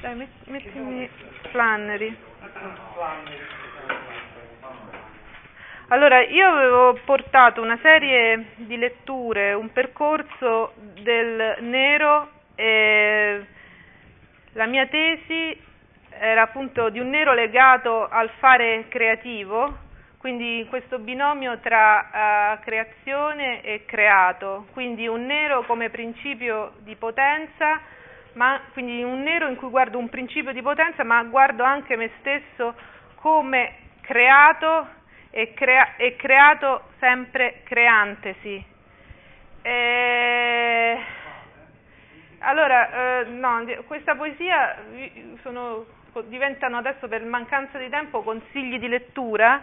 Dai, met- mettimi Flannery. Allora, io avevo portato una serie di letture, un percorso del nero e la mia tesi era appunto di un nero legato al fare creativo, quindi questo binomio tra uh, creazione e creato, quindi un nero come principio di potenza, ma quindi un nero in cui guardo un principio di potenza, ma guardo anche me stesso come creato e, crea- e creato sempre creantesi. E... Allora, eh, no, questa poesia sono, diventano adesso per mancanza di tempo consigli di lettura,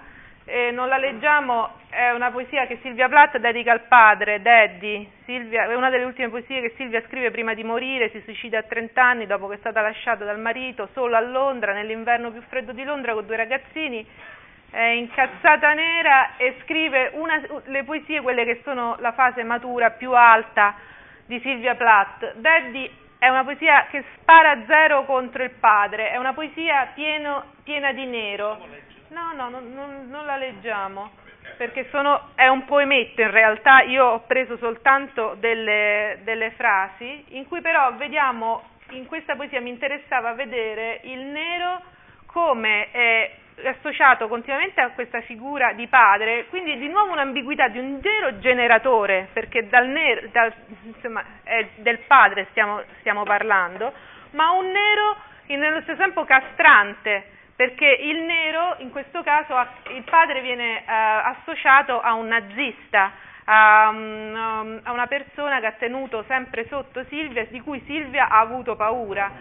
eh, non la leggiamo, è una poesia che Silvia Plath dedica al padre, Daddy, Silvia, è una delle ultime poesie che Silvia scrive prima di morire, si suicida a 30 anni dopo che è stata lasciata dal marito, solo a Londra, nell'inverno più freddo di Londra con due ragazzini, è incazzata nera e scrive una, le poesie, quelle che sono la fase matura più alta di Silvia Plath. Daddy è una poesia che spara zero contro il padre, è una poesia pieno, piena di nero. No, no, non, non, non la leggiamo, perché sono, è un poemetto in realtà, io ho preso soltanto delle, delle frasi, in cui però vediamo, in questa poesia mi interessava vedere il nero come... Eh, associato continuamente a questa figura di padre, quindi di nuovo un'ambiguità di un nero generatore, perché dal nero, dal, insomma, del padre stiamo, stiamo, parlando, ma un nero nello stesso tempo castrante, perché il nero, in questo caso, il padre viene uh, associato a un nazista, a, um, a una persona che ha tenuto sempre sotto Silvia, di cui Silvia ha avuto paura.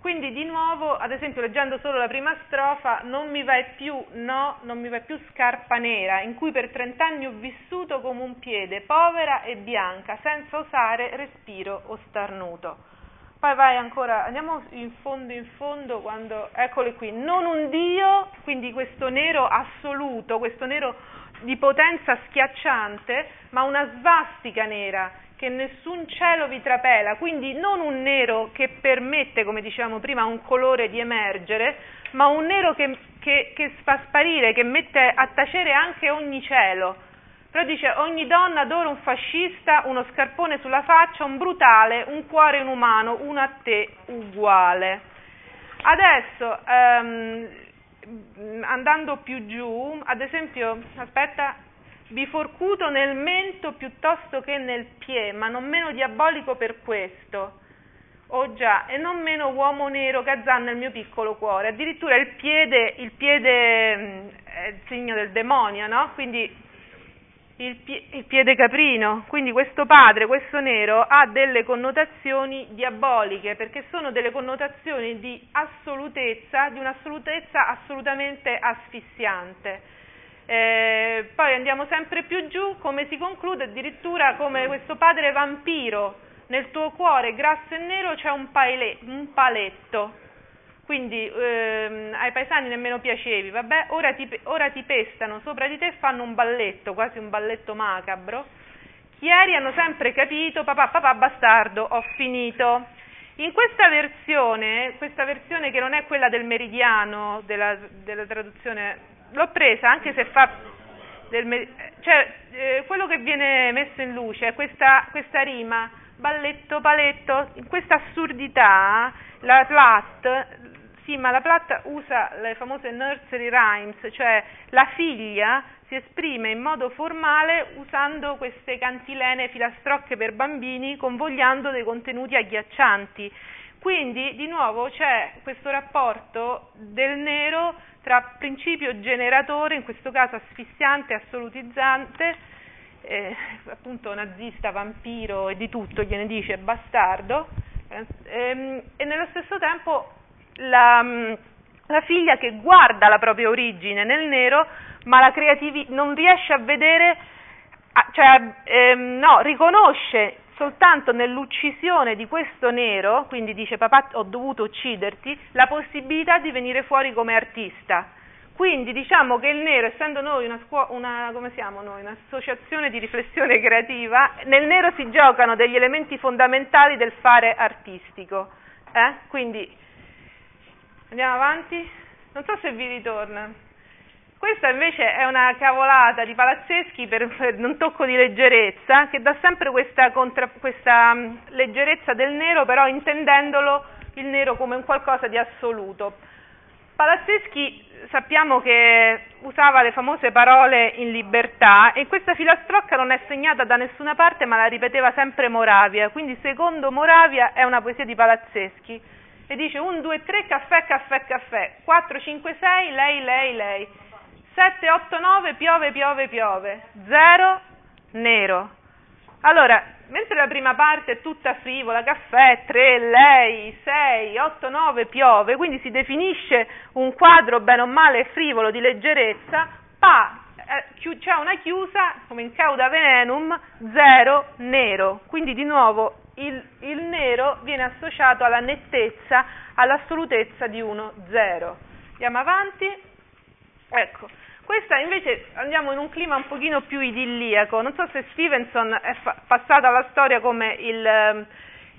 Quindi di nuovo, ad esempio, leggendo solo la prima strofa, non mi vai più, no, non mi vai più scarpa nera, in cui per trent'anni ho vissuto come un piede, povera e bianca, senza osare respiro o starnuto. Poi vai ancora, andiamo in fondo in fondo quando, eccole qui, non un Dio, quindi questo nero assoluto, questo nero di potenza schiacciante, ma una svastica nera che nessun cielo vi trapela, quindi non un nero che permette, come dicevamo prima, a un colore di emergere, ma un nero che, che, che fa sparire, che mette a tacere anche ogni cielo. Però dice ogni donna adora un fascista, uno scarpone sulla faccia, un brutale, un cuore inumano, uno a te uguale. Adesso, ehm, andando più giù, ad esempio, aspetta, biforcuto nel mento piuttosto che nel pie, ma non meno diabolico per questo. Oh già, e non meno uomo nero che azzanna il mio piccolo cuore. Addirittura il piede, il piede mm, è il segno del demonio, no? Quindi il, pie, il piede caprino. Quindi questo padre, questo nero, ha delle connotazioni diaboliche, perché sono delle connotazioni di assolutezza, di un'assolutezza assolutamente asfissiante. Eh, poi andiamo sempre più giù, come si conclude addirittura come questo padre vampiro, nel tuo cuore grasso e nero c'è un, paile, un paletto, quindi ehm, ai paesani nemmeno piacevi, vabbè, ora ti, ora ti pestano sopra di te e fanno un balletto, quasi un balletto macabro. Chiari hanno sempre capito, papà, papà, bastardo, ho finito. In questa versione, questa versione che non è quella del meridiano, della, della traduzione l'ho presa anche se fa del, cioè, eh, quello che viene messo in luce è questa, questa rima balletto, paletto, in questa assurdità la Platt, sì, ma la Platt usa le famose nursery rhymes, cioè la figlia si esprime in modo formale usando queste cantilene filastrocche per bambini, convogliando dei contenuti agghiaccianti. Quindi, di nuovo, c'è questo rapporto del nero tra principio generatore, in questo caso asfissiante, assolutizzante, eh, appunto nazista, vampiro e di tutto, gliene dice bastardo, eh, ehm, e nello stesso tempo la, mm, la, figlia che guarda la propria origine nel nero, ma la creativi- non riesce a vedere, cioè ehm, no, riconosce soltanto nell'uccisione di questo nero, quindi dice papà ho dovuto ucciderti, la possibilità di venire fuori come artista. Quindi diciamo che il nero, essendo noi una, scuola, una, noi, un'associazione di riflessione creativa, nel nero si giocano degli elementi fondamentali del fare artistico. Eh? Quindi Andiamo avanti? Non so se vi ritorna. Questa invece è una cavolata di Palazzeschi per, per un tocco di leggerezza che dà sempre questa, contra, questa mm, leggerezza del nero, però intendendolo il nero come un qualcosa di assoluto. Palazzeschi sappiamo che usava le famose parole in libertà e questa filastrocca non è segnata da nessuna parte ma la ripeteva sempre Moravia, quindi secondo Moravia è una poesia di Palazzeschi e dice 1, 2, 3, caffè, caffè, caffè, 4, 5, 6, lei, lei, lei, 7, 8, 9, piove, piove, piove, 0, nero. Allora, mentre la prima parte è tutta frivola, caffè, 3, lei, 6, 8, 9, piove, quindi si definisce un quadro bene o male frivolo di leggerezza, pa, eh, c'è una chiusa, come in cauda venenum, 0, nero. Quindi di nuovo il, il nero viene associato alla nettezza, all'assolutezza di 1, 0. Andiamo avanti. Ecco, questa invece andiamo in un clima un pochino più idilliaco. Non so se Stevenson è fa- passato alla storia come il, ehm,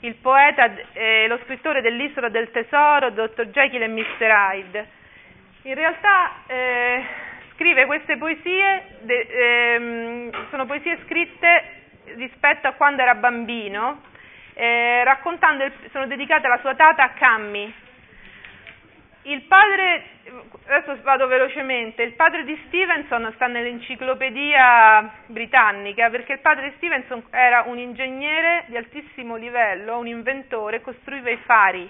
il poeta e lo scrittore dell'Isola del Tesoro, Dr. Jekyll e Mr. Hyde. In realtà eh, scrive queste poesie, de, ehm, sono poesie scritte rispetto a quando era bambino, eh, raccontando, il, sono dedicate alla sua tata Cammy. Il padre, adesso vado velocemente, il padre di Stevenson sta nell'enciclopedia britannica perché il padre di Stevenson era un ingegnere di altissimo livello, un inventore, costruiva i fari,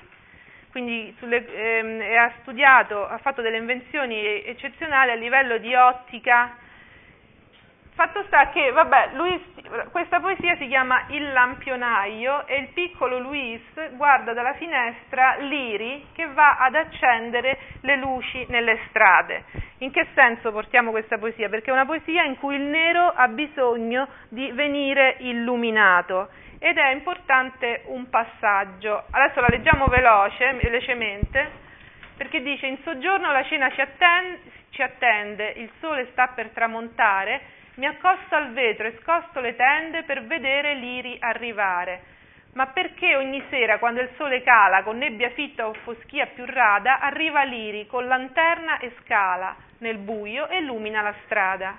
quindi sulle, ehm, ha studiato, ha fatto delle invenzioni eccezionali a livello di ottica, Fatto sta che, vabbè, Luis, questa poesia si chiama Il lampionaio e il piccolo Luis guarda dalla finestra l'Iri che va ad accendere le luci nelle strade. In che senso portiamo questa poesia? Perché è una poesia in cui il nero ha bisogno di venire illuminato ed è importante un passaggio. Adesso la leggiamo veloce, velocemente, perché dice in soggiorno la cena ci attende, ci attende il sole sta per tramontare, mi accosto al vetro e scosto le tende per vedere l'iri arrivare. Ma perché ogni sera, quando il sole cala, con nebbia fitta o foschia più rada, arriva l'iri con lanterna e scala nel buio e illumina la strada?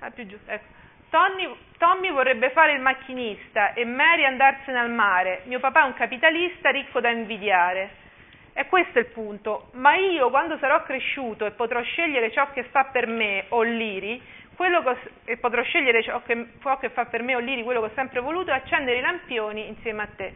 Ah, giù, ecco. Tommy, Tommy vorrebbe fare il macchinista e Mary andarsene al mare. Mio papà è un capitalista ricco da invidiare. E questo è il punto. Ma io, quando sarò cresciuto e potrò scegliere ciò che fa per me o l'iri, quello che, e potrò scegliere ciò che, ciò che fa per me o Liri quello che ho sempre voluto è accendere i lampioni insieme a te.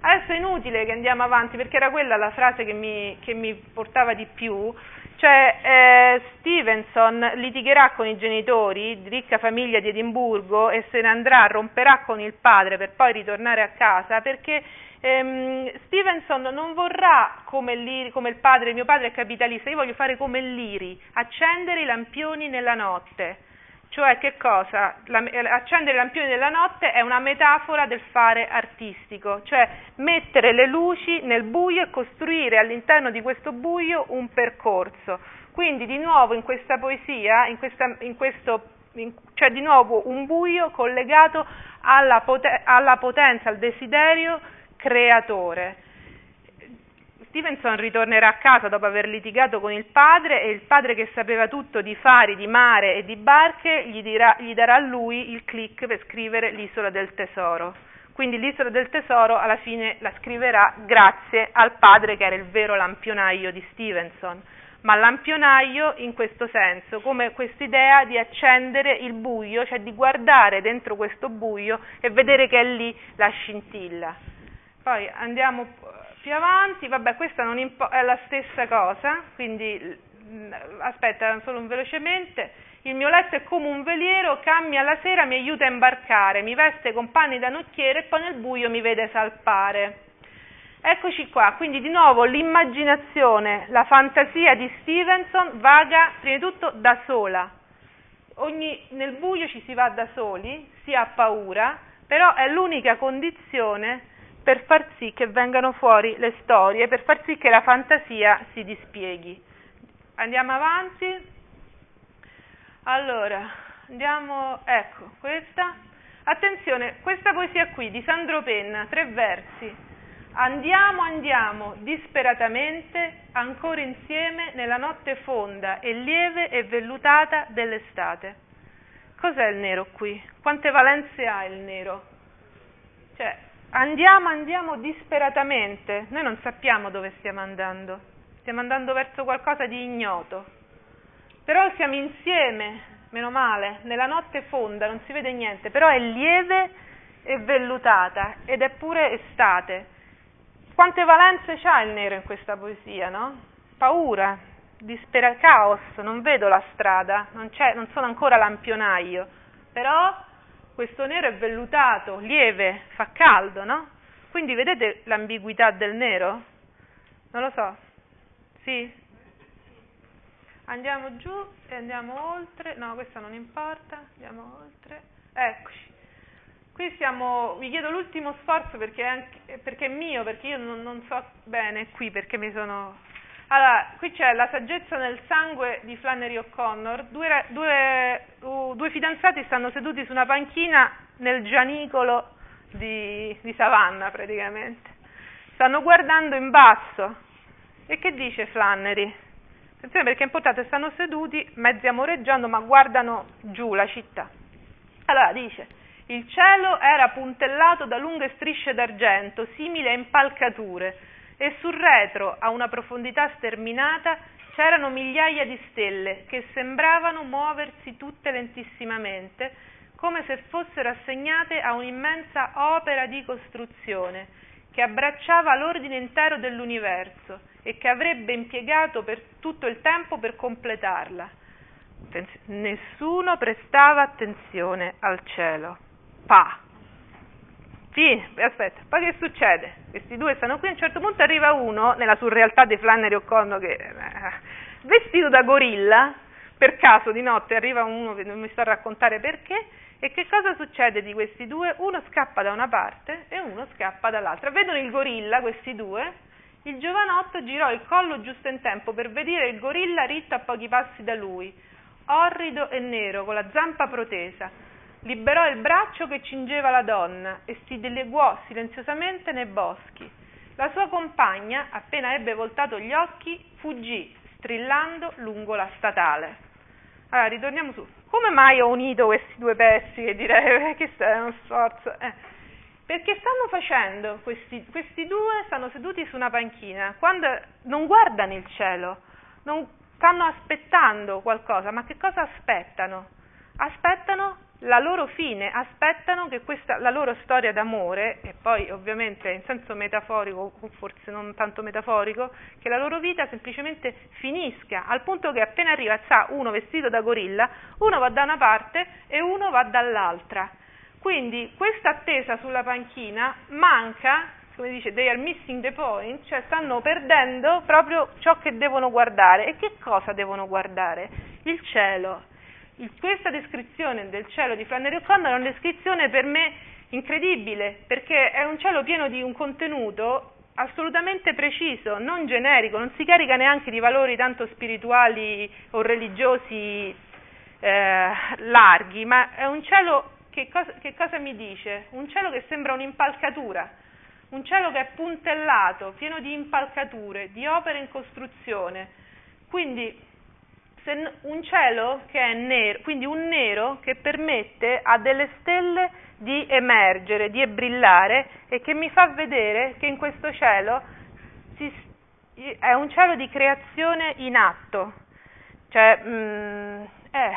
Adesso è inutile che andiamo avanti perché era quella la frase che mi, che mi portava di più, cioè eh, Stevenson litigherà con i genitori ricca famiglia di Edimburgo e se ne andrà, romperà con il padre per poi ritornare a casa perché ehm, Stevenson non vorrà come, Liri, come il padre, mio padre è capitalista, io voglio fare come Liri, accendere i lampioni nella notte cioè che cosa? La, accendere i lampioni della notte è una metafora del fare artistico, cioè mettere le luci nel buio e costruire all'interno di questo buio un percorso. Quindi di nuovo in questa poesia, in questa, in questo, in, cioè di nuovo un buio collegato alla, poten- alla potenza, al desiderio creatore. Stevenson ritornerà a casa dopo aver litigato con il padre e il padre che sapeva tutto di fari, di mare e di barche gli, dirà, gli darà a lui il click per scrivere l'isola del tesoro. Quindi l'isola del tesoro alla fine la scriverà grazie al padre che era il vero lampionaio di Stevenson, ma lampionaio in questo senso, come quest'idea di accendere il buio, cioè di guardare dentro questo buio e vedere che è lì la scintilla. Poi andiamo più avanti, vabbè questa impo- è la stessa cosa, quindi mm, aspetta solo velocemente, il mio letto è come un veliero, cambia alla sera, mi aiuta a imbarcare, mi veste con panni da nocchiere e poi nel buio mi vede salpare. Eccoci qua, quindi di nuovo l'immaginazione, la fantasia di Stevenson vaga prima di tutto da sola. Ogni, nel buio ci si va da soli, si ha paura, però è l'unica condizione per far sì che vengano fuori le storie, per far sì che la fantasia si dispieghi. Andiamo avanti. Allora, andiamo, ecco, questa. Attenzione, questa poesia qui di Sandro Penna, tre versi. Andiamo, andiamo disperatamente ancora insieme nella notte fonda e lieve e vellutata dell'estate. Cos'è il nero qui? Quante valenze ha il nero? Cioè, andiamo, andiamo disperatamente. Noi non sappiamo dove stiamo andando. Stiamo andando verso qualcosa di ignoto. Però siamo insieme, meno male, nella notte fonda, non si vede niente, però è lieve e vellutata ed è pure estate. Quante valenze c'ha il nero in questa poesia, no? Paura, dispera, caos, non vedo la strada, non, non sono ancora lampionaio, però questo nero è vellutato, lieve, fa caldo, no? Quindi vedete l'ambiguità del nero? Non lo so. Sì? Andiamo giù e andiamo oltre. No, questa non importa. Andiamo oltre. Eccoci. Qui siamo, vi chiedo l'ultimo sforzo perché è, anche, perché è mio, perché io non, non, so bene qui perché mi sono... Allora, qui c'è La saggezza nel sangue di Flannery O'Connor, due, due, due fidanzati stanno seduti su una panchina nel gianicolo di, di Savannah praticamente, stanno guardando in basso. E che dice Flannery? Attenzione perché è importante, stanno seduti, mezzi amoreggiando, ma guardano giù la città. Allora dice, il cielo era puntellato da lunghe strisce d'argento, simili a impalcature, e sul retro, a una profondità sterminata, c'erano migliaia di stelle che sembravano muoversi tutte lentissimamente, come se fossero assegnate a un'immensa opera di costruzione che abbracciava l'ordine intero dell'universo e che avrebbe impiegato per tutto il tempo per completarla. Nessuno prestava attenzione al cielo pa. Fine, aspetta, poi che succede? Questi due stanno qui, a un certo punto arriva uno, nella surrealtà di Flannery O'Connor, che eh, vestito da gorilla, per caso di notte arriva uno che non mi sta a raccontare perché, e che cosa succede di questi due? Uno scappa da una parte e uno scappa dall'altra. Vedono il gorilla, questi due, il giovanotto girò il collo giusto in tempo per vedere il gorilla ritto a pochi passi da lui, orrido e nero, con la zampa protesa liberò il braccio che cingeva la donna e si dileguò silenziosamente nei boschi. La sua compagna, appena ebbe voltato gli occhi, fuggì, strillando lungo la statale. Allora, ritorniamo su. Come mai ho unito questi due pezzi che direi che è uno sforzo? Eh. Perché stanno facendo, questi, questi due stanno seduti su una panchina, quando non guardano il cielo, non stanno aspettando qualcosa, ma che cosa aspettano? Aspettano la loro fine, aspettano che questa, la loro storia d'amore, e poi ovviamente in senso metaforico, forse non tanto metaforico, che la loro vita semplicemente finisca, al punto che appena arriva sa uno vestito da gorilla, uno va da una parte e uno va dall'altra. Quindi questa attesa sulla panchina manca, come dice, they are missing the point, cioè stanno perdendo proprio ciò che devono guardare. E che cosa devono guardare? Il cielo, questa descrizione del cielo di Flannery O'Connor è una descrizione per me incredibile, perché è un cielo pieno di un contenuto assolutamente preciso, non generico, non si carica neanche di valori tanto spirituali o religiosi eh, larghi, ma è un cielo che cosa, che cosa mi dice? Un cielo che sembra un'impalcatura, un cielo che è puntellato, pieno di impalcature, di opere in costruzione. Quindi un cielo che è nero, quindi un nero che permette a delle stelle di emergere, di brillare e che mi fa vedere che in questo cielo si, è un cielo di creazione in atto, cioè, mm, eh,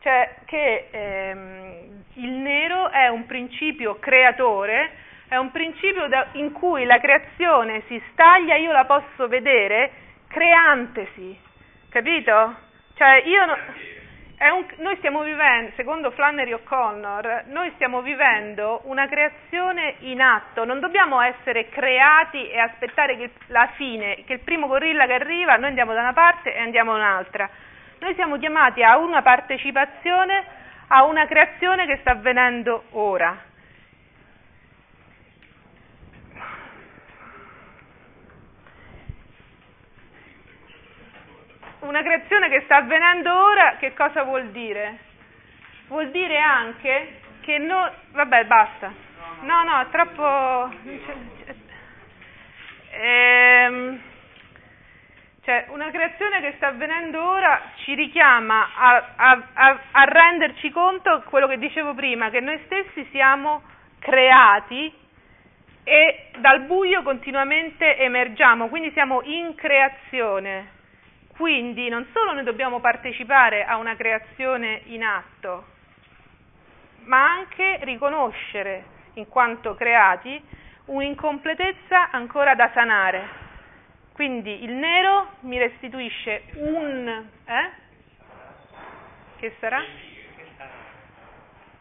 cioè che ehm, il nero è un principio creatore, è un principio da, in cui la creazione si staglia, io la posso vedere creantesi, Capito? Cioè io no, un, noi stiamo vivendo, secondo Flannery O'Connor, noi stiamo vivendo una creazione in atto, non dobbiamo essere creati e aspettare che la fine, che il primo gorilla che arriva, noi andiamo da una parte e andiamo da un'altra. Noi siamo chiamati a una partecipazione a una creazione che sta avvenendo ora. Una creazione che sta avvenendo ora, che cosa vuol dire? Vuol dire anche che noi... Vabbè, basta. No, no, è troppo... ehm, cioè, una creazione che sta avvenendo ora ci richiama a, a, a, a renderci conto, quello che dicevo prima, che noi stessi siamo creati e dal buio continuamente emergiamo, quindi siamo in creazione. Quindi non solo noi dobbiamo partecipare a una creazione in atto, ma anche riconoscere, in quanto creati, un'incompletezza ancora da sanare. Quindi il nero mi restituisce un... Eh? Che sarà?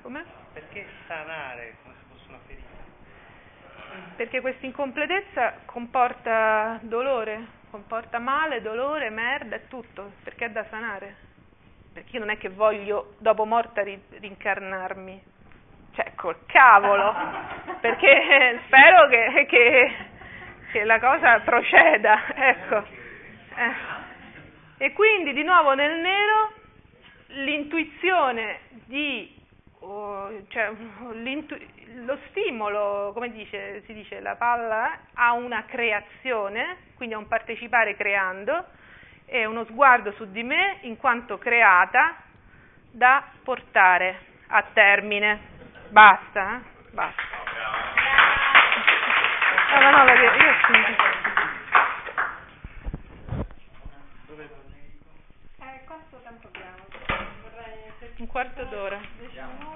Come? Perché sanare come se fosse una ferita? Perché questa incompletezza comporta dolore, comporta male, dolore, merda e tutto, perché è da sanare. Perché io non è che voglio dopo morta rincarnarmi, cioè col cavolo, perché spero che, che, che la cosa proceda, ecco. Eh. E quindi di nuovo nel nero l'intuizione di, oh, cioè, lo stimolo, come dice, si dice, la palla a una creazione, quindi a un partecipare creando, e uno sguardo su di me in quanto creata da portare a termine. Basta, eh? Basta. No, no, no, perché io ho finito. Eh? Un quarto d'ora.